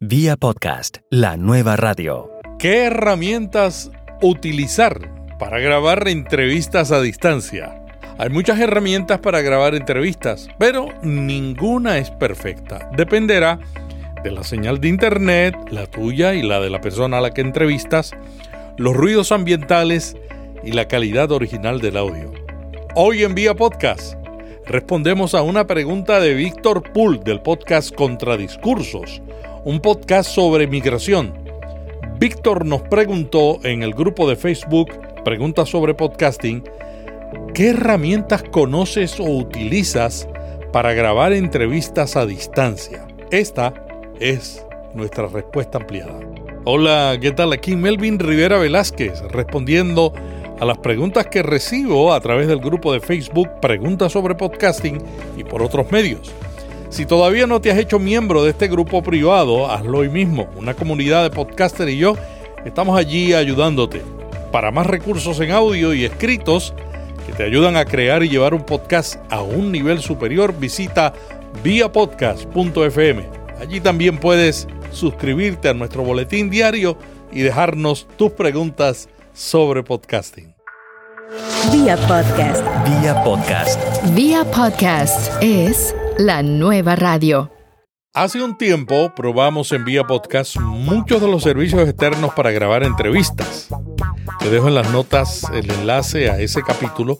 Vía podcast, la nueva radio. ¿Qué herramientas utilizar para grabar entrevistas a distancia? Hay muchas herramientas para grabar entrevistas, pero ninguna es perfecta. Dependerá de la señal de internet, la tuya y la de la persona a la que entrevistas, los ruidos ambientales y la calidad original del audio. Hoy en Vía Podcast respondemos a una pregunta de Víctor Pool del podcast Contradiscursos un podcast sobre migración. Víctor nos preguntó en el grupo de Facebook Preguntas sobre Podcasting, ¿qué herramientas conoces o utilizas para grabar entrevistas a distancia? Esta es nuestra respuesta ampliada. Hola, ¿qué tal? Aquí Melvin Rivera Velázquez respondiendo a las preguntas que recibo a través del grupo de Facebook Preguntas sobre Podcasting y por otros medios. Si todavía no te has hecho miembro de este grupo privado, hazlo hoy mismo. Una comunidad de podcaster y yo estamos allí ayudándote. Para más recursos en audio y escritos que te ayudan a crear y llevar un podcast a un nivel superior, visita viapodcast.fm. Allí también puedes suscribirte a nuestro boletín diario y dejarnos tus preguntas sobre podcasting. Vía podcast. Vía podcast. Vía podcast es la nueva radio. Hace un tiempo probamos en Vía Podcast muchos de los servicios externos para grabar entrevistas. Te dejo en las notas el enlace a ese capítulo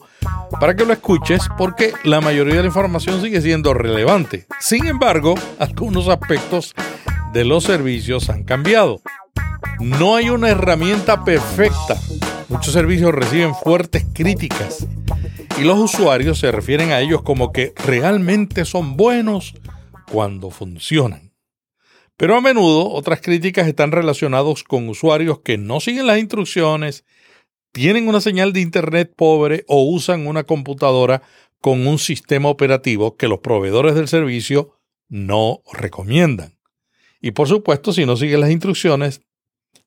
para que lo escuches porque la mayoría de la información sigue siendo relevante. Sin embargo, algunos aspectos de los servicios han cambiado. No hay una herramienta perfecta. Muchos servicios reciben fuertes críticas y los usuarios se refieren a ellos como que realmente son buenos cuando funcionan. Pero a menudo otras críticas están relacionadas con usuarios que no siguen las instrucciones, tienen una señal de Internet pobre o usan una computadora con un sistema operativo que los proveedores del servicio no recomiendan. Y por supuesto, si no sigues las instrucciones,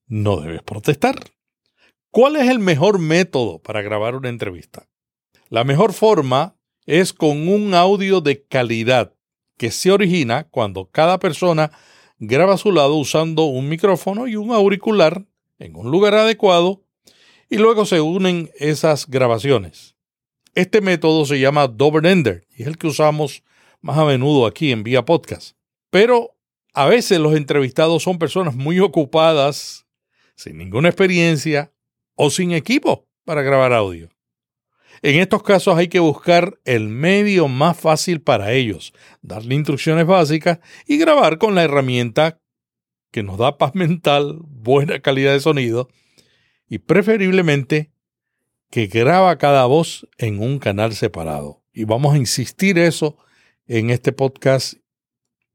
no debes protestar. ¿Cuál es el mejor método para grabar una entrevista? La mejor forma es con un audio de calidad que se origina cuando cada persona graba a su lado usando un micrófono y un auricular en un lugar adecuado y luego se unen esas grabaciones. Este método se llama Double Ender y es el que usamos más a menudo aquí en Vía Podcast. Pero a veces los entrevistados son personas muy ocupadas, sin ninguna experiencia o sin equipo para grabar audio. En estos casos hay que buscar el medio más fácil para ellos, darle instrucciones básicas y grabar con la herramienta que nos da paz mental, buena calidad de sonido y preferiblemente que graba cada voz en un canal separado. Y vamos a insistir eso en este podcast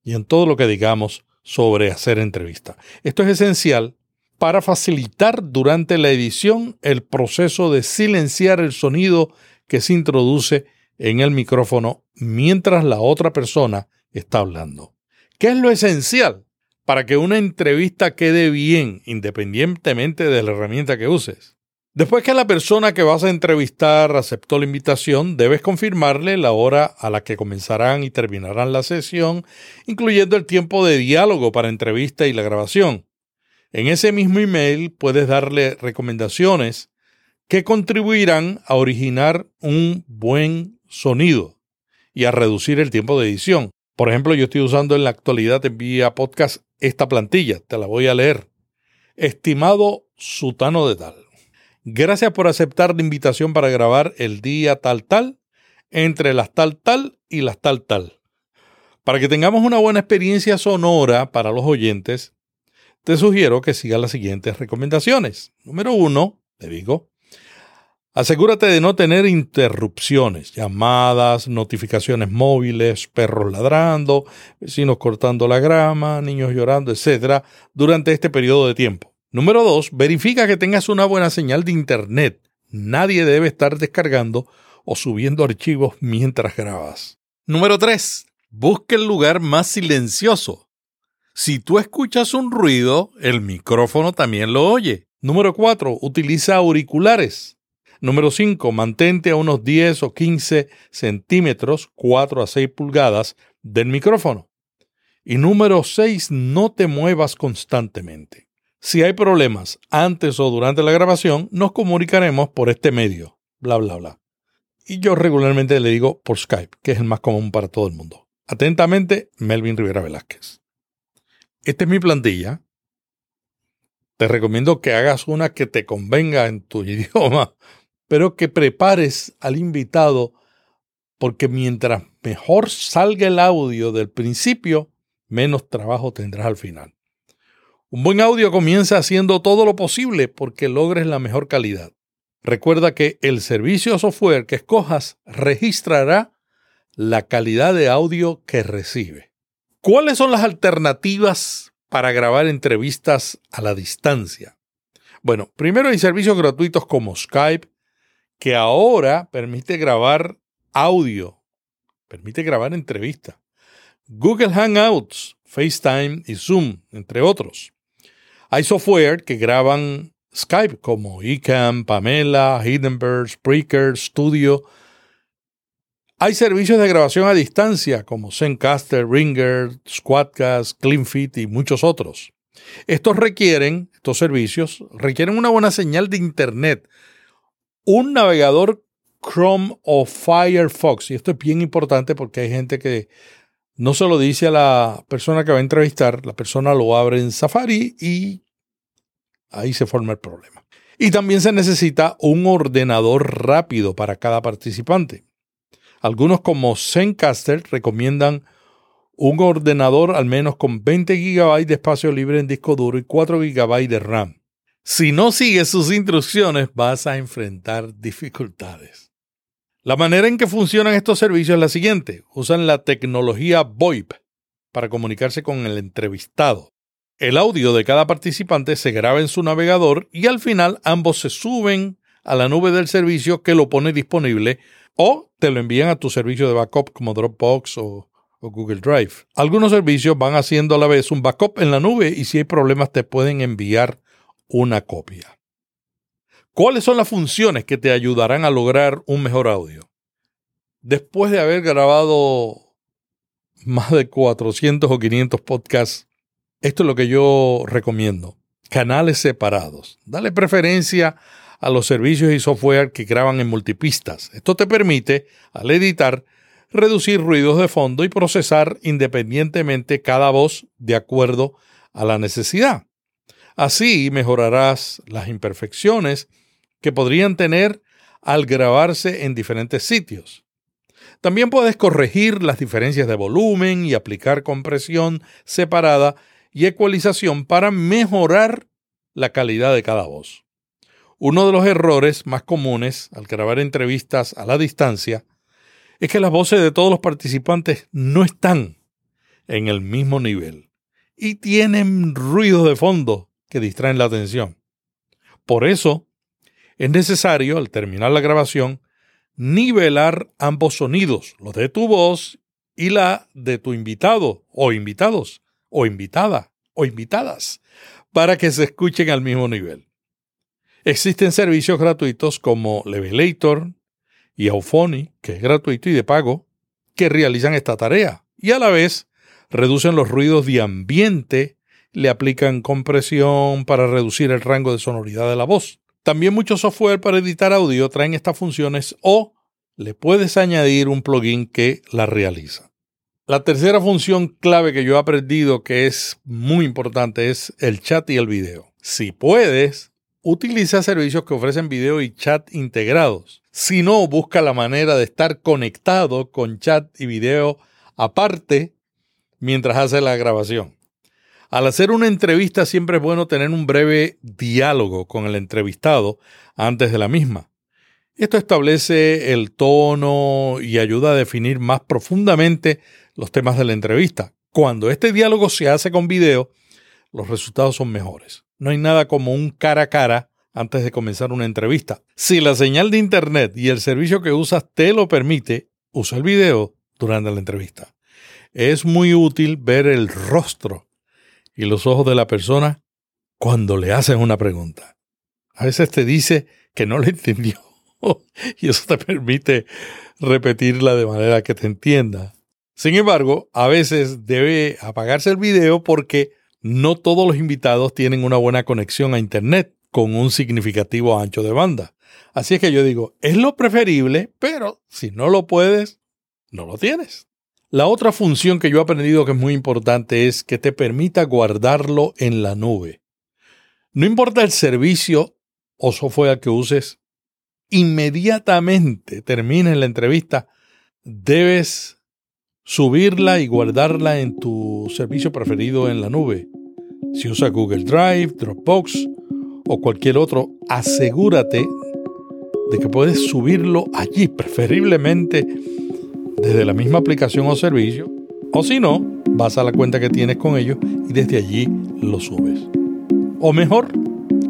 y en todo lo que digamos sobre hacer entrevista. Esto es esencial para facilitar durante la edición el proceso de silenciar el sonido que se introduce en el micrófono mientras la otra persona está hablando. ¿Qué es lo esencial para que una entrevista quede bien independientemente de la herramienta que uses? Después que la persona que vas a entrevistar aceptó la invitación, debes confirmarle la hora a la que comenzarán y terminarán la sesión, incluyendo el tiempo de diálogo para entrevista y la grabación. En ese mismo email puedes darle recomendaciones que contribuirán a originar un buen sonido y a reducir el tiempo de edición. Por ejemplo, yo estoy usando en la actualidad en vía podcast esta plantilla, te la voy a leer. Estimado Sutano de Tal, gracias por aceptar la invitación para grabar el día tal tal entre las tal tal y las tal tal. Para que tengamos una buena experiencia sonora para los oyentes, te sugiero que sigas las siguientes recomendaciones. Número uno, te digo, asegúrate de no tener interrupciones, llamadas, notificaciones móviles, perros ladrando, vecinos cortando la grama, niños llorando, etc., durante este periodo de tiempo. Número dos, verifica que tengas una buena señal de Internet. Nadie debe estar descargando o subiendo archivos mientras grabas. Número tres, busca el lugar más silencioso si tú escuchas un ruido, el micrófono también lo oye. Número 4. Utiliza auriculares. Número 5. Mantente a unos 10 o 15 centímetros, 4 a 6 pulgadas, del micrófono. Y número 6, no te muevas constantemente. Si hay problemas antes o durante la grabación, nos comunicaremos por este medio, bla, bla, bla. Y yo regularmente le digo por Skype, que es el más común para todo el mundo. Atentamente, Melvin Rivera Velázquez. Esta es mi plantilla. Te recomiendo que hagas una que te convenga en tu idioma, pero que prepares al invitado porque mientras mejor salga el audio del principio, menos trabajo tendrás al final. Un buen audio comienza haciendo todo lo posible porque logres la mejor calidad. Recuerda que el servicio software que escojas registrará la calidad de audio que recibe. ¿Cuáles son las alternativas para grabar entrevistas a la distancia? Bueno, primero hay servicios gratuitos como Skype, que ahora permite grabar audio, permite grabar entrevistas. Google Hangouts, FaceTime y Zoom, entre otros. Hay software que graban Skype como Ecamm, Pamela, Hindenburg, Spreaker, Studio. Hay servicios de grabación a distancia como Zencaster, Ringer, Squadcast, CleanFit y muchos otros. Estos requieren, estos servicios, requieren una buena señal de Internet, un navegador Chrome o Firefox. Y esto es bien importante porque hay gente que no se lo dice a la persona que va a entrevistar, la persona lo abre en Safari y ahí se forma el problema. Y también se necesita un ordenador rápido para cada participante. Algunos como Zencaster recomiendan un ordenador al menos con 20 GB de espacio libre en disco duro y 4 GB de RAM. Si no sigues sus instrucciones vas a enfrentar dificultades. La manera en que funcionan estos servicios es la siguiente. Usan la tecnología VoIP para comunicarse con el entrevistado. El audio de cada participante se graba en su navegador y al final ambos se suben a la nube del servicio que lo pone disponible o te lo envían a tu servicio de backup como Dropbox o, Google Drive. Algunos servicios van haciendo a la vez un backup en la nube y si hay problemas te pueden enviar una copia. ¿Cuáles son las funciones que te ayudarán a lograr un mejor audio? Después de haber grabado más de 400 o 500 podcasts, esto es lo que yo recomiendo. Canales separados. Dale preferencia a los servicios y software que graban en multipistas. Esto te permite, al editar, reducir ruidos de fondo y procesar independientemente cada voz de acuerdo a la necesidad. Así mejorarás las imperfecciones que podrían tener al grabarse en diferentes sitios. También puedes corregir las diferencias de volumen y aplicar compresión separada y ecualización para mejorar la calidad de cada voz. Uno de los errores más comunes al grabar entrevistas a la distancia es que las voces de todos los participantes no están en el mismo nivel y tienen ruidos de fondo que distraen la atención. Por eso, es necesario, al terminar la grabación, nivelar ambos sonidos, los de tu voz y la de tu invitado o invitados o invitada o invitadas, para que se escuchen al mismo nivel. Existen servicios gratuitos como Levelator y Auphony, que es gratuito y de pago, que realizan esta tarea y a la vez reducen los ruidos de ambiente, le aplican compresión para reducir el rango de sonoridad de la voz. También muchos software para editar audio traen estas funciones o le puedes añadir un plugin que la realiza. La tercera función clave que yo he aprendido que es muy importante es el chat y el video. Si puedes, utiliza servicios que ofrecen video y chat integrados. Si no, busca la manera de estar conectado con chat y video aparte mientras hace la grabación. Al hacer una entrevista siempre es bueno tener un breve diálogo con el entrevistado antes de la misma. Esto establece el tono y ayuda a definir más profundamente los temas de la entrevista. Cuando este diálogo se hace con video, los resultados son mejores. No hay nada como un cara a cara antes de comenzar una entrevista. Si la señal de Internet y el servicio que usas te lo permite, usa el video durante la entrevista. Es muy útil ver el rostro y los ojos de la persona cuando le hacen una pregunta. A veces te dice que no le entendió y eso te permite repetirla de manera que te entienda. Sin embargo, a veces debe apagarse el video porque no todos los invitados tienen una buena conexión a Internet con un significativo ancho de banda. Así es que yo digo, es lo preferible, pero si no lo puedes, no lo tienes. La otra función que yo he aprendido que es muy importante es que te permita guardarlo en la nube. No importa el servicio o software que uses, inmediatamente termines la entrevista, debes subirla y guardarla en tu servicio preferido en la nube. Si usas Google Drive, Dropbox o cualquier otro, asegúrate de que puedes subirlo allí, preferiblemente desde la misma aplicación o servicio, o si no, vas a la cuenta que tienes con ellos y desde allí lo subes. O mejor,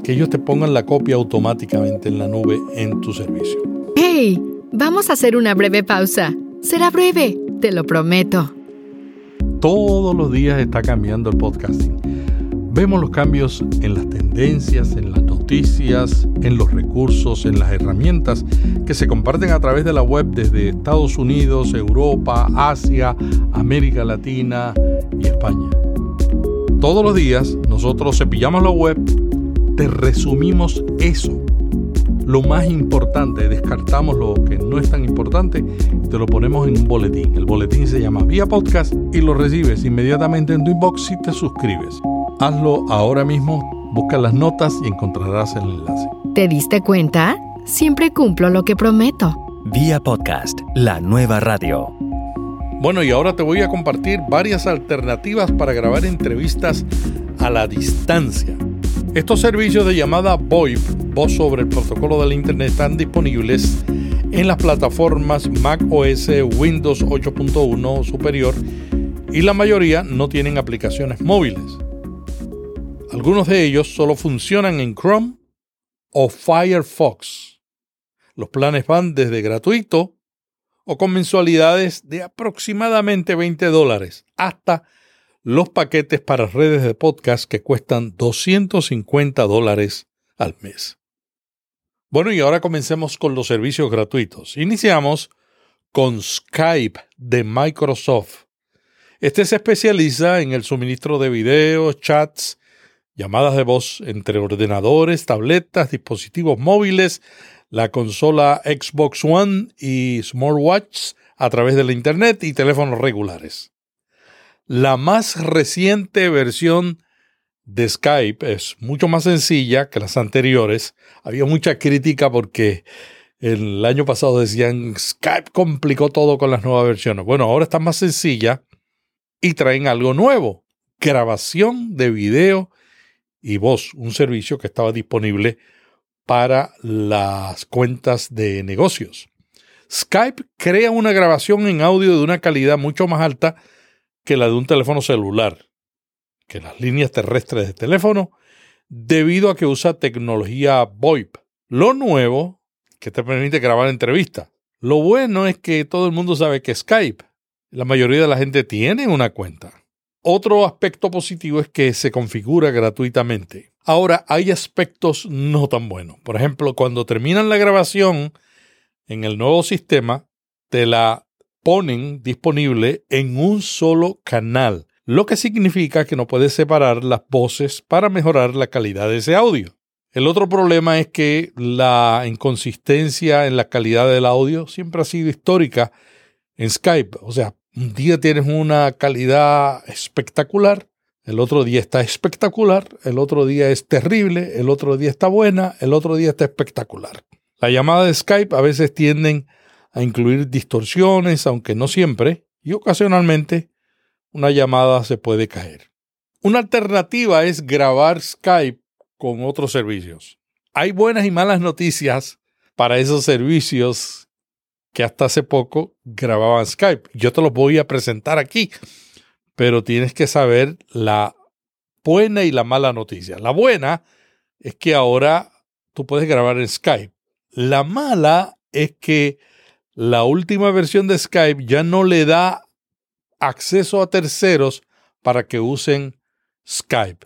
que ellos te pongan la copia automáticamente en la nube en tu servicio. ¡Hey! Vamos a hacer una breve pausa. Será breve, te lo prometo. Todos los días está cambiando el podcasting. Vemos los cambios en las tendencias, en las noticias, en los recursos, en las herramientas que se comparten a través de la web desde Estados Unidos, Europa, Asia, América Latina y España. Todos los días nosotros cepillamos la web, te resumimos eso, lo más importante, descartamos lo que no es tan importante y te lo ponemos en un boletín. El boletín se llama Vía Podcast y lo recibes inmediatamente en tu inbox si te suscribes. Hazlo ahora mismo Busca las notas y encontrarás el enlace. ¿Te diste cuenta? Siempre cumplo lo que prometo. Vía podcast, la nueva radio. Bueno, y ahora te voy a compartir varias alternativas para grabar entrevistas a la distancia. Estos servicios de llamada VoIP, voz sobre el protocolo del Internet, están disponibles en las plataformas Mac OS, Windows 8.1 superior y la mayoría no tienen aplicaciones móviles. Algunos de ellos solo funcionan en Chrome o Firefox. Los planes van desde gratuito o con mensualidades de aproximadamente 20 dólares hasta los paquetes para redes de podcast que cuestan 250 dólares al mes. Bueno, y ahora comencemos con los servicios gratuitos. Iniciamos con Skype de Microsoft. Este se especializa en el suministro de videos, chats llamadas de voz entre ordenadores, tabletas, dispositivos móviles, la consola Xbox One y smartwatch a través de la Internet y teléfonos regulares. La más reciente versión de Skype es mucho más sencilla que las anteriores. Había mucha crítica porque el año pasado decían Skype complicó todo con las nuevas versiones. Bueno, ahora está más sencilla y traen algo nuevo. Grabación de video y Voz, un servicio que estaba disponible para las cuentas de negocios. Skype crea una grabación en audio de una calidad mucho más alta que la de un teléfono celular, que las líneas terrestres de teléfono, debido a que usa tecnología VoIP. Lo nuevo, que te permite grabar entrevistas. Lo bueno es que todo el mundo sabe que Skype, la mayoría de la gente tiene una cuenta. Otro aspecto positivo es que se configura gratuitamente. Ahora, hay aspectos no tan buenos. Por ejemplo, cuando terminan la grabación en el nuevo sistema, te la ponen disponible en un solo canal, lo que significa que no puedes separar las voces para mejorar la calidad de ese audio. El otro problema es que la inconsistencia en la calidad del audio siempre ha sido histórica en Skype. O sea, un día tienes una calidad espectacular, el otro día está espectacular, el otro día es terrible, el otro día está buena, el otro día está espectacular. La llamada de Skype a veces tienden a incluir distorsiones, aunque no siempre, y ocasionalmente una llamada se puede caer. Una alternativa es grabar Skype con otros servicios. Hay buenas y malas noticias para esos servicios que hasta hace poco grababan Skype. Yo te los voy a presentar aquí, pero tienes que saber la buena y la mala noticia. La buena es que ahora tú puedes grabar en Skype. La mala es que la última versión de Skype ya no le da acceso a terceros para que usen Skype.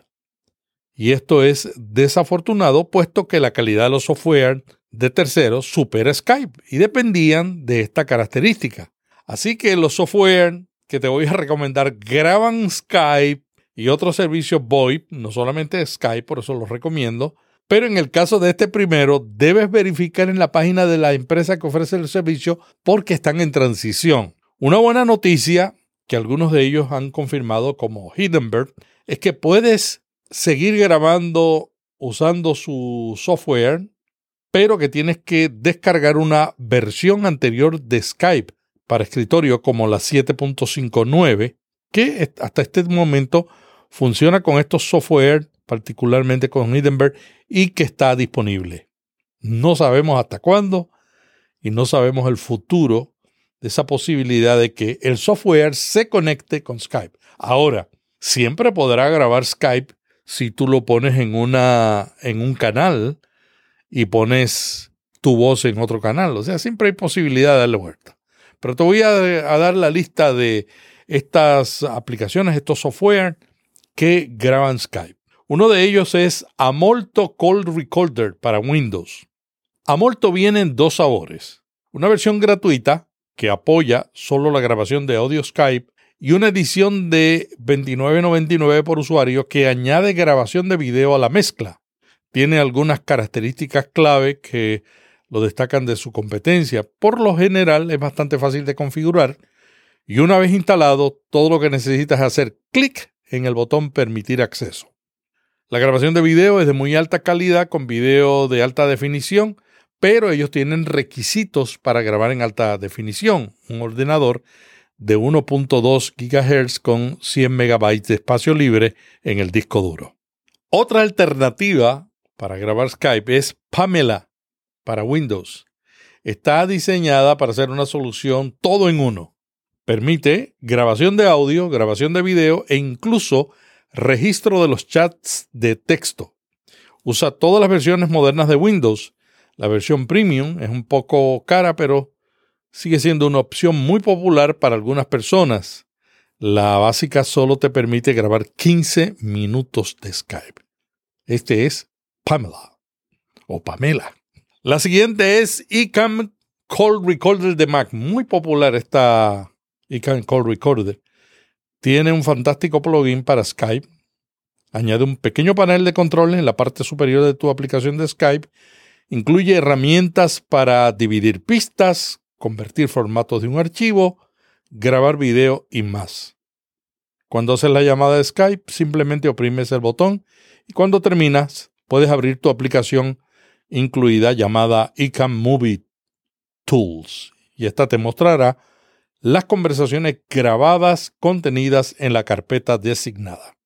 Y esto es desafortunado puesto que la calidad de los software de terceros supera Skype y dependían de esta característica. Así que los software que te voy a recomendar graban Skype y otros servicios VoIP, no solamente Skype, por eso los recomiendo. Pero en el caso de este primero, debes verificar en la página de la empresa que ofrece el servicio porque están en transición. Una buena noticia que algunos de ellos han confirmado como Hindenburg es que puedes seguir grabando usando su software, pero que tienes que descargar una versión anterior de Skype para escritorio como la 7.59, que hasta este momento funciona con estos software, particularmente con Hindenburg, y que está disponible. No sabemos hasta cuándo y no sabemos el futuro de esa posibilidad de que el software se conecte con Skype. Ahora, siempre podrá grabar Skype si tú lo pones en, una, en un canal y pones tu voz en otro canal. O sea, siempre hay posibilidad de darle vuelta. Pero te voy a, dar la lista de estas aplicaciones, estos software que graban Skype. Uno de ellos es Amolto Call Recorder para Windows. Amolto viene en dos sabores. Una versión gratuita que apoya solo la grabación de audio Skype y una edición de $29.99 por usuario que añade grabación de video a la mezcla. Tiene algunas características clave que lo destacan de su competencia. Por lo general es bastante fácil de configurar y una vez instalado todo lo que necesitas es hacer clic en el botón permitir acceso. La grabación de video es de muy alta calidad con video de alta definición, pero ellos tienen requisitos para grabar en alta definición. Un ordenador de 1.2 GHz con 100 MB de espacio libre en el disco duro. Otra alternativa para grabar Skype es Pamela para Windows. Está diseñada para ser una solución todo en uno. Permite grabación de audio, grabación de video e incluso registro de los chats de texto. Usa todas las versiones modernas de Windows. La versión premium es un poco cara, pero sigue siendo una opción muy popular para algunas personas. La básica solo te permite grabar 15 minutos de Skype. Este es Pamela o Pamela. La siguiente es eCam Call Recorder de Mac. Muy popular esta eCam Call Recorder. Tiene un fantástico plugin para Skype. Añade un pequeño panel de control en la parte superior de tu aplicación de Skype. Incluye herramientas para dividir pistas, convertir formatos de un archivo, grabar video y más. Cuando haces la llamada de Skype, simplemente oprimes el botón y cuando terminas, puedes abrir tu aplicación incluida llamada ICAM Movie Tools. Y esta te mostrará las conversaciones grabadas contenidas en la carpeta designada.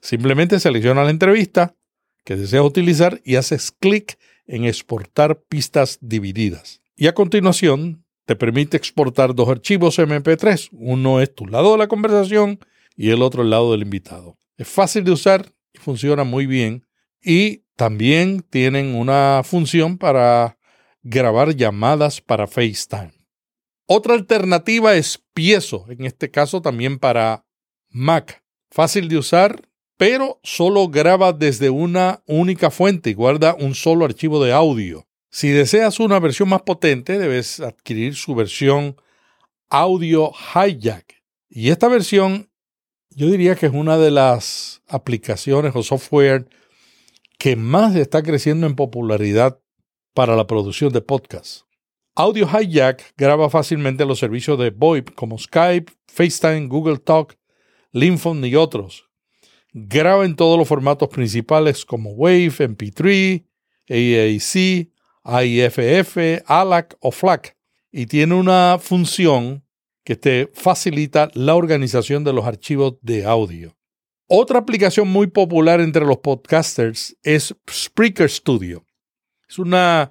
Simplemente selecciona la entrevista que deseas utilizar y haces clic en exportar pistas divididas. Y a continuación te permite exportar dos archivos MP3. Uno es tu lado de la conversación y el otro el lado del invitado. Es fácil de usar y funciona muy bien. Y también tienen una función para grabar llamadas para FaceTime. Otra alternativa es Piezo, en este caso también para Mac. Fácil de usar, pero solo graba desde una única fuente y guarda un solo archivo de audio. Si deseas una versión más potente, debes adquirir su versión Audio Hijack. Y esta versión yo diría que es una de las aplicaciones o software que más está creciendo en popularidad para la producción de podcasts. Audio Hijack graba fácilmente los servicios de VoIP como Skype, FaceTime, Google Talk, Linphone y otros. Graba en todos los formatos principales como Wave, MP3, AAC, AIFF, ALAC o FLAC y tiene una función que te facilita la organización de los archivos de audio. Otra aplicación muy popular entre los podcasters es Spreaker Studio. Es una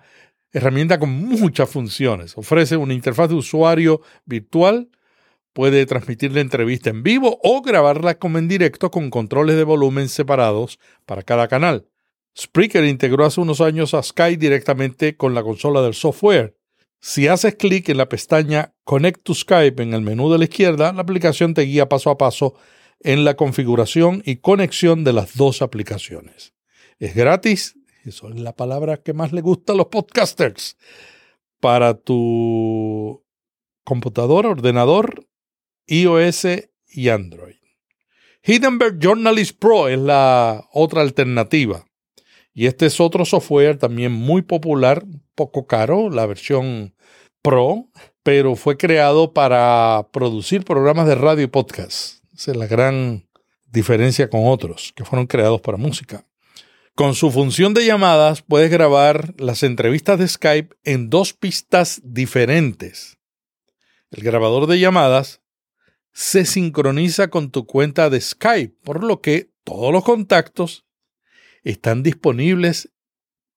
herramienta con muchas funciones. Ofrece una interfaz de usuario virtual, puede transmitir la entrevista en vivo o grabarla como en directo con controles de volumen separados para cada canal. Spreaker integró hace unos años a Sky directamente con la consola del software. Si haces clic en la pestaña Connect to Skype en el menú de la izquierda, la aplicación te guía paso a paso en la configuración y conexión de las dos aplicaciones. Es gratis, eso es la palabra que más le gusta a los podcasters. Para tu computadora, ordenador, iOS y Android. Hindenburg Journalist Pro es la otra alternativa. Y este es otro software también muy popular, poco caro, la versión Pro, pero fue creado para producir programas de radio y podcast. Esa es la gran diferencia con otros que fueron creados para música. Con su función de llamadas puedes grabar las entrevistas de Skype en dos pistas diferentes. El grabador de llamadas se sincroniza con tu cuenta de Skype, por lo que todos los contactos están disponibles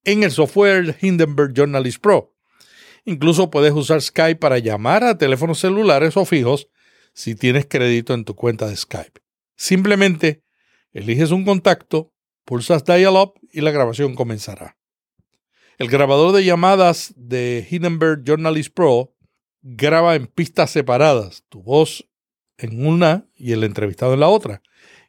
en el software Hindenburg Journalist Pro. Incluso puedes usar Skype para llamar a teléfonos celulares o fijos si tienes crédito en tu cuenta de Skype. Simplemente eliges un contacto, pulsas Dial Up y la grabación comenzará. El grabador de llamadas de Hindenburg Journalist Pro graba en pistas separadas, tu voz en una y el entrevistado en la otra,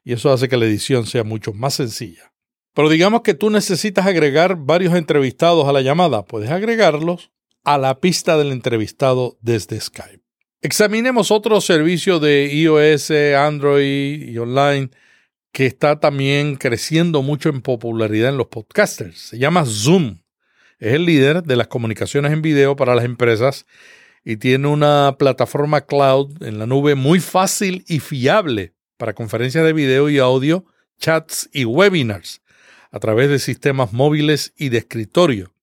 y eso hace que la edición sea mucho más sencilla. Pero digamos que tú necesitas agregar varios entrevistados a la llamada, puedes agregarlos a la pista del entrevistado desde Skype. Examinemos otro servicio de iOS, Android y online que está también creciendo mucho en popularidad en los podcasters. Se llama Zoom. Es el líder de las comunicaciones en video para las empresas y tiene una plataforma cloud en la nube muy fácil y fiable para conferencias de video y audio, chats y webinars a través de sistemas móviles y de escritorio.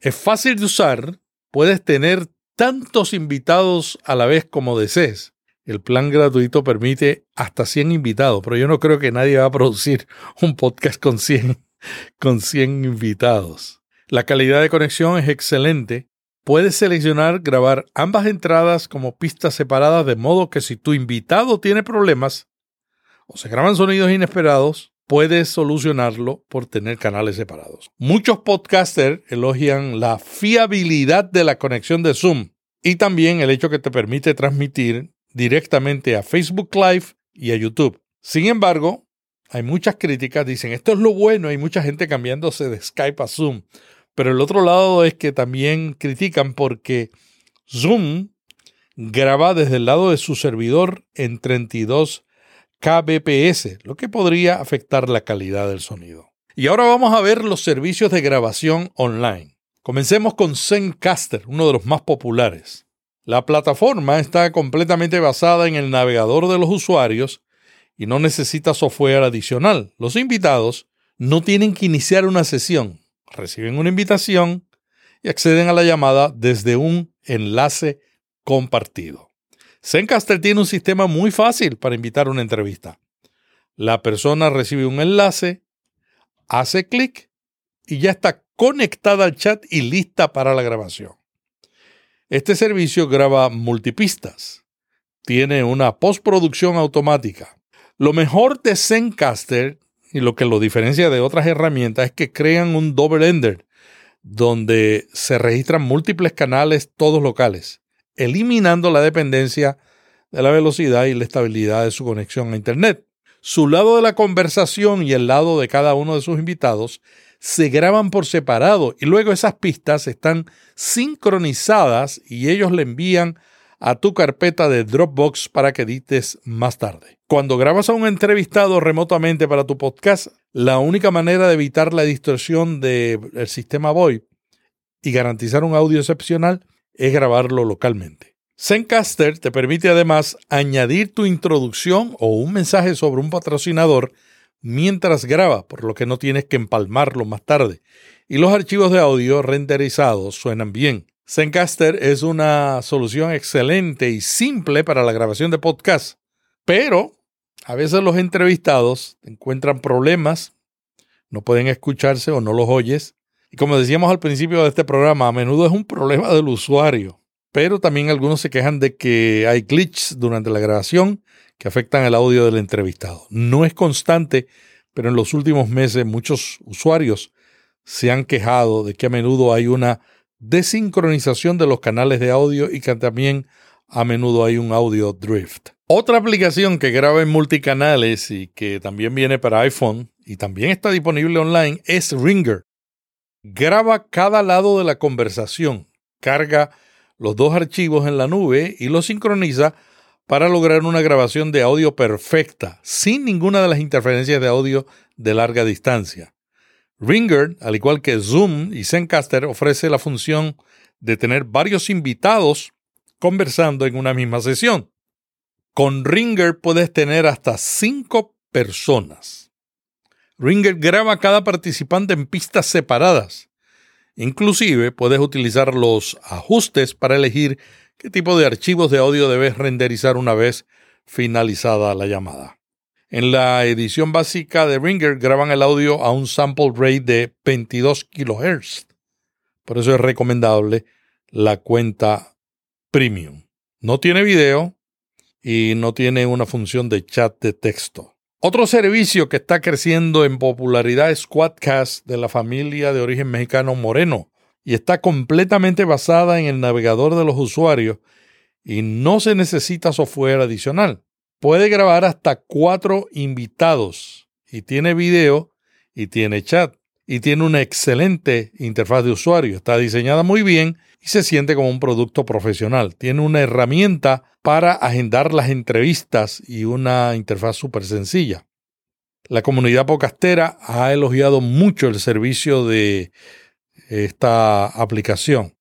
Es fácil de usar, puedes tener tantos invitados a la vez como desees. El plan gratuito permite hasta 100 invitados, pero yo no creo que nadie va a producir un podcast con 100, con 100 invitados. La calidad de conexión es excelente. Puedes seleccionar grabar ambas entradas como pistas separadas de modo que si tu invitado tiene problemas o se graban sonidos inesperados, puedes solucionarlo por tener canales separados. Muchos podcasters elogian la fiabilidad de la conexión de Zoom y también el hecho que te permite transmitir directamente a Facebook Live y a YouTube. Sin embargo, hay muchas críticas, dicen, esto es lo bueno, hay mucha gente cambiándose de Skype a Zoom. Pero el otro lado es que también critican porque Zoom graba desde el lado de su servidor en 32 kbps, lo que podría afectar la calidad del sonido. Y ahora vamos a ver los servicios de grabación online. Comencemos con Zencaster, uno de los más populares. La plataforma está completamente basada en el navegador de los usuarios y no necesita software adicional. Los invitados no tienen que iniciar una sesión, reciben una invitación y acceden a la llamada desde un enlace compartido. Zencaster tiene un sistema muy fácil para invitar una entrevista. La persona recibe un enlace, hace clic y ya está conectada al chat y lista para la grabación. Este servicio graba multipistas. Tiene una postproducción automática. Lo mejor de Zencaster y lo que lo diferencia de otras herramientas es que crean un double ender donde se registran múltiples canales todos locales, eliminando la dependencia de la velocidad y la estabilidad de su conexión a Internet. Su lado de la conversación y el lado de cada uno de sus invitados se graban por separado y luego esas pistas están sincronizadas y ellos le envían a tu carpeta de Dropbox para que edites más tarde. Cuando grabas a un entrevistado remotamente para tu podcast, la única manera de evitar la distorsión del sistema VoIP y garantizar un audio excepcional es grabarlo localmente. Zencaster te permite además añadir tu introducción o un mensaje sobre un patrocinador mientras graba, por lo que no tienes que empalmarlo más tarde. Y los archivos de audio renderizados suenan bien. Zencaster es una solución excelente y simple para la grabación de podcast, pero a veces los entrevistados encuentran problemas, no pueden escucharse o no los oyes. Y como decíamos al principio de este programa, a menudo es un problema del usuario. Pero también algunos se quejan de que hay glitches durante la grabación que afectan el audio del entrevistado. No es constante, pero en los últimos meses muchos usuarios se han quejado de que a menudo hay una desincronización de los canales de audio y que también a menudo hay un audio drift. Otra aplicación que graba en multicanales y que también viene para iPhone y también está disponible online es Ringer. Graba cada lado de la conversación, carga los dos archivos en la nube y los sincroniza para lograr una grabación de audio perfecta, sin ninguna de las interferencias de audio de larga distancia. Ringer, al igual que Zoom y Zencaster, ofrece la función de tener varios invitados conversando en una misma sesión. Con Ringer puedes tener hasta cinco personas. Ringer graba a cada participante en pistas separadas. Inclusive puedes utilizar los ajustes para elegir qué tipo de archivos de audio debes renderizar una vez finalizada la llamada. En la edición básica de Ringer graban el audio a un sample rate de 22 kHz. Por eso es recomendable la cuenta premium. No tiene video y no tiene una función de chat de texto. Otro servicio que está creciendo en popularidad es Quadcast de la familia de origen mexicano Moreno y está completamente basada en el navegador de los usuarios y no se necesita software adicional. Puede grabar hasta cuatro invitados y tiene video y tiene chat y tiene una excelente interfaz de usuario. Está diseñada muy bien y se siente como un producto profesional. Tiene una herramienta para agendar las entrevistas y una interfaz súper sencilla. La comunidad podcastera ha elogiado mucho el servicio de esta aplicación.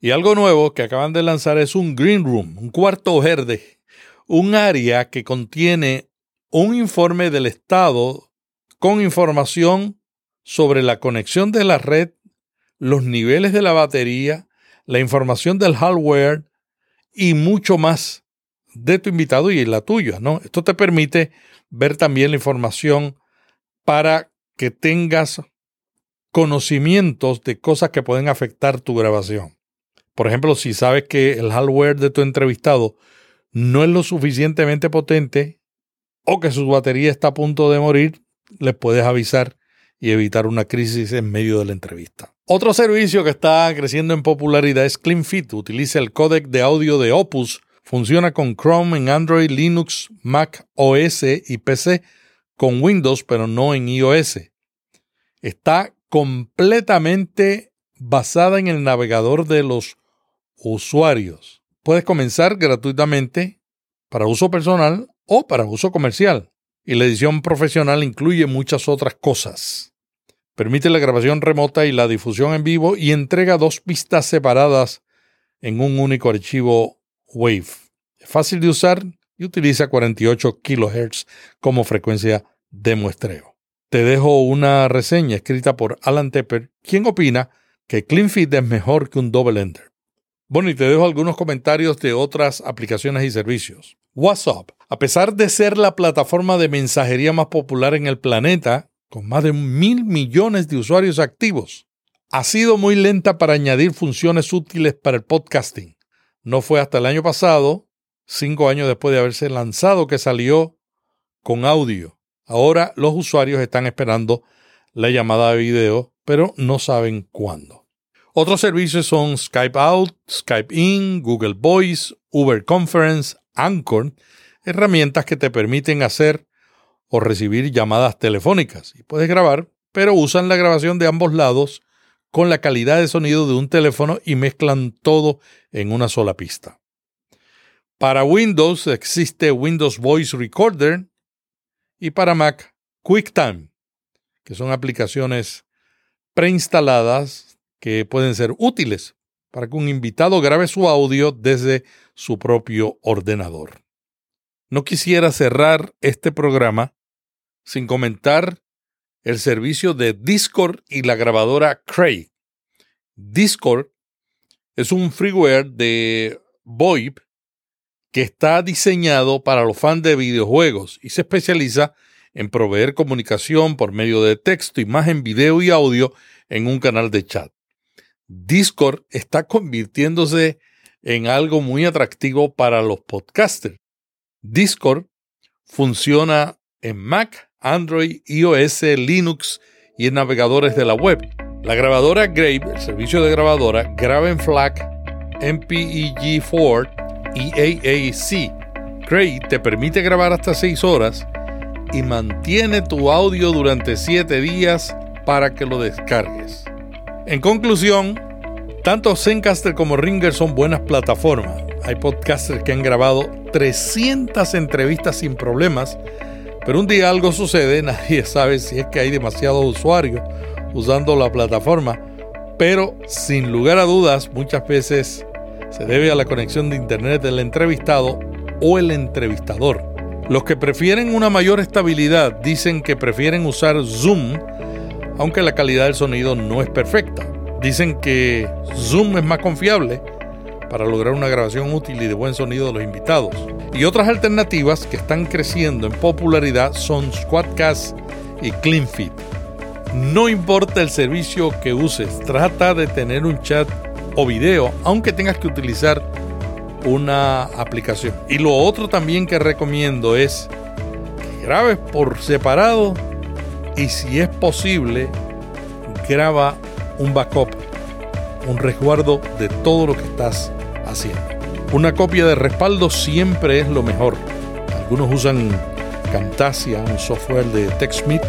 Y algo nuevo que acaban de lanzar es un Green Room, un cuarto verde un área que contiene un informe del Estado con información sobre la conexión de la red, los niveles de la batería, la información del hardware y mucho más de tu invitado y la tuya, ¿no? Esto te permite ver también la información para que tengas conocimientos de cosas que pueden afectar tu grabación. Por ejemplo, si sabes que el hardware de tu entrevistado no es lo suficientemente potente o que su batería está a punto de morir, les puedes avisar y evitar una crisis en medio de la entrevista. Otro servicio que está creciendo en popularidad es CleanFit. Utiliza el códec de audio de Opus. Funciona con Chrome en Android, Linux, Mac OS y PC con Windows, pero no en iOS. Está completamente basada en el navegador de los usuarios. Puedes comenzar gratuitamente para uso personal o para uso comercial. Y la edición profesional incluye muchas otras cosas. Permite la grabación remota y la difusión en vivo y entrega dos pistas separadas en un único archivo WAVE. Es fácil de usar y utiliza 48 kHz como frecuencia de muestreo. Te dejo una reseña escrita por Alan Tepper, quien opina que CleanFit es mejor que un double ender. Bueno, y te dejo algunos comentarios de otras aplicaciones y servicios. WhatsApp, a pesar de ser la plataforma de mensajería más popular en el planeta, con más de mil millones de usuarios activos, ha sido muy lenta para añadir funciones útiles para el podcasting. No fue hasta el año pasado, cinco años después de haberse lanzado, que salió con audio. Ahora los usuarios están esperando la llamada de video, pero no saben cuándo. Otros servicios son Skype Out, Skype In, Google Voice, Uber Conference, Anchor, herramientas que te permiten hacer o recibir llamadas telefónicas. Y puedes grabar, pero usan la grabación de ambos lados con la calidad de sonido de un teléfono y mezclan todo en una sola pista. Para Windows existe Windows Voice Recorder y para Mac QuickTime, que son aplicaciones preinstaladas que pueden ser útiles para que un invitado grabe su audio desde su propio ordenador. No quisiera cerrar este programa sin comentar el servicio de Discord y la grabadora Cray. Discord es un freeware de VoIP que está diseñado para los fans de videojuegos y se especializa en proveer comunicación por medio de texto, imagen, video y audio en un canal de chat. Discord está convirtiéndose en algo muy atractivo para los podcasters. Discord funciona en Mac, Android, iOS, Linux y en navegadores de la web. La grabadora Grave, el servicio de grabadora, graba en FLAC, MPEG-4 y AAC. Grave te permite grabar hasta 6 horas y mantiene tu audio durante 7 días para que lo descargues. En conclusión, tanto Zencaster como Ringer son buenas plataformas. hay podcasters que han grabado 300 entrevistas sin problemas, pero un día algo sucede, nadie sabe si es que hay demasiados usuarios usando la plataforma, pero sin lugar a dudas muchas veces se debe a la conexión de internet del entrevistado o el entrevistador. Los que prefieren una mayor estabilidad dicen que prefieren usar Zoom, aunque la calidad del sonido no es perfecta. Dicen que Zoom es más confiable para lograr una grabación útil y de buen sonido de los invitados. Y otras alternativas que están creciendo en popularidad son Squadcast y CleanFit. No importa el servicio que uses, trata de tener un chat o video, aunque tengas que utilizar una aplicación. Y lo otro también que recomiendo es que grabes por separado y si es posible, graba un backup, un resguardo de todo lo que estás haciendo. Una copia de respaldo siempre es lo mejor. Algunos usan Camtasia, un software de TechSmith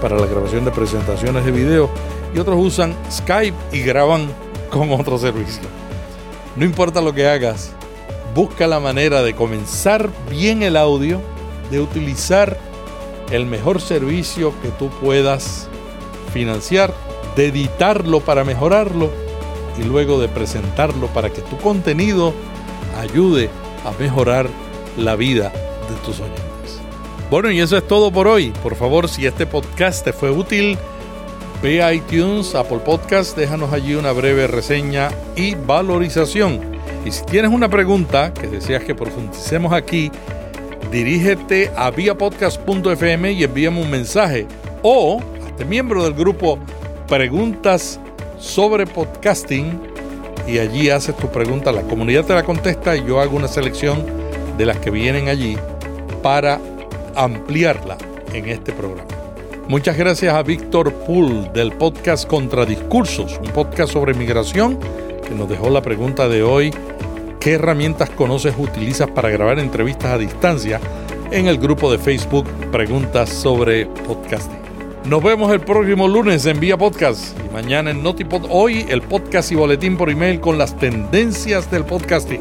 para la grabación de presentaciones de video y otros usan Skype y graban con otro servicio. No importa lo que hagas, busca la manera de comenzar bien el audio, de utilizar el mejor servicio que tú puedas financiar, de editarlo para mejorarlo y luego de presentarlo para que tu contenido ayude a mejorar la vida de tus oyentes. Bueno, y eso es todo por hoy. Por favor, si este podcast te fue útil, ve a iTunes, Apple Podcast, déjanos allí una breve reseña y valorización. Y si tienes una pregunta que deseas que profundicemos aquí, dirígete a viapodcast.fm y envíame un mensaje o hazte miembro del grupo Preguntas sobre Podcasting y allí haces tu pregunta, la comunidad te la contesta y yo hago una selección de las que vienen allí para ampliarla en este programa. Muchas gracias a Víctor Pool del podcast Contradiscursos, un podcast sobre migración que nos dejó la pregunta de hoy, ¿qué herramientas conoces utilizas para grabar entrevistas a distancia en el grupo de Facebook Preguntas sobre Podcasting? Nos vemos el próximo lunes en Vía Podcast y mañana en Notipod. Hoy el podcast y boletín por email con las tendencias del podcasting.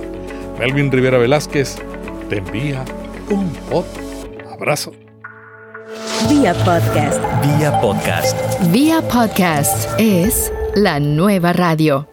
Melvin Rivera Velázquez te envía un pod. Abrazo. Vía Podcast. Vía podcast. Vía Podcast es la nueva radio.